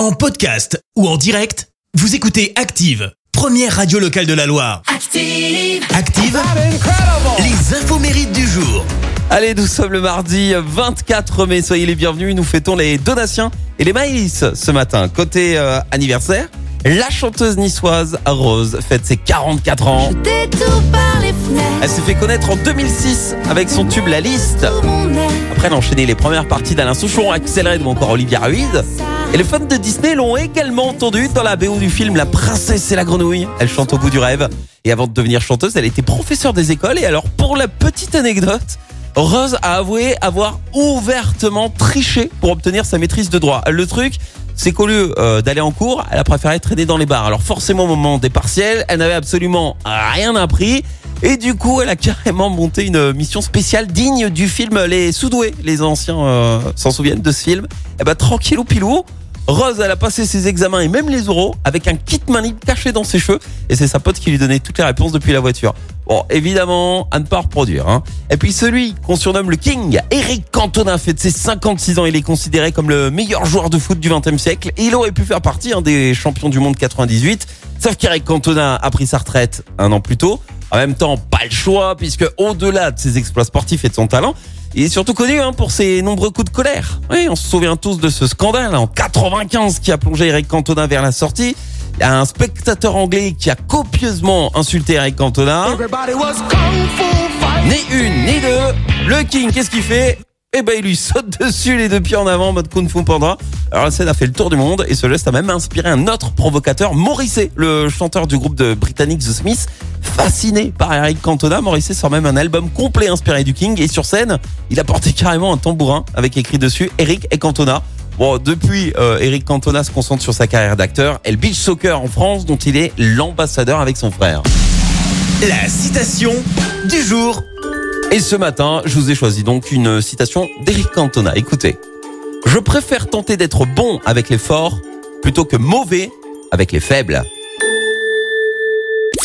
En podcast ou en direct, vous écoutez Active, première radio locale de la Loire. Active. Active, les infos mérites du jour. Allez, nous sommes le mardi 24 mai. Soyez les bienvenus. Nous fêtons les Donatiens et les Maïs ce matin. Côté euh, anniversaire, la chanteuse niçoise Rose fête ses 44 ans. Détour par les fenêtres. Elle s'est fait connaître en 2006 avec son tube La Liste. Après, elle a enchaîné les premières parties d'Alain Souchon, Accéléré ou encore Olivia Ruiz. Et les fans de Disney l'ont également entendue dans la BO du film La Princesse et la Grenouille. Elle chante au bout du rêve. Et avant de devenir chanteuse, elle était professeure des écoles. Et alors, pour la petite anecdote, Rose a avoué avoir ouvertement triché pour obtenir sa maîtrise de droit. Le truc, c'est qu'au lieu euh, d'aller en cours, elle a préféré traîner dans les bars. Alors forcément, au moment des partiels, elle n'avait absolument rien appris. Et du coup, elle a carrément monté une mission spéciale digne du film Les Soudoués. Les anciens euh, s'en souviennent de ce film. Et ben tranquillou pilou. Rose, elle a passé ses examens et même les oraux avec un kit libre caché dans ses cheveux. Et c'est sa pote qui lui donnait toutes les réponses depuis la voiture. Bon, évidemment, à ne pas reproduire. Hein. Et puis celui qu'on surnomme le King, Eric Cantona, fait de ses 56 ans. Il est considéré comme le meilleur joueur de foot du 20e siècle. Et il aurait pu faire partie hein, des champions du monde 98. Sauf qu'Eric Cantona a pris sa retraite un an plus tôt. En même temps, pas le choix, puisque au-delà de ses exploits sportifs et de son talent, il est surtout connu hein, pour ses nombreux coups de colère. Oui, on se souvient tous de ce scandale en 95 qui a plongé Eric Cantona vers la sortie. Il y a un spectateur anglais qui a copieusement insulté Eric Cantona. Ni une, ni deux. Le King, qu'est-ce qu'il fait? Eh ben, il lui saute dessus les deux pieds en avant, mode Kung Fu Panda. Alors la scène a fait le tour du monde et ce geste a même inspiré un autre provocateur, Morrissey, le chanteur du groupe de britannique The Smiths. Fasciné par Eric Cantona, Morrissey sort même un album complet inspiré du King et sur scène, il a porté carrément un tambourin avec écrit dessus Eric et Cantona. Bon, depuis, euh, Eric Cantona se concentre sur sa carrière d'acteur et le beach soccer en France dont il est l'ambassadeur avec son frère. La citation du jour. Et ce matin, je vous ai choisi donc une citation d'Eric Cantona. Écoutez. Je préfère tenter d'être bon avec les forts plutôt que mauvais avec les faibles.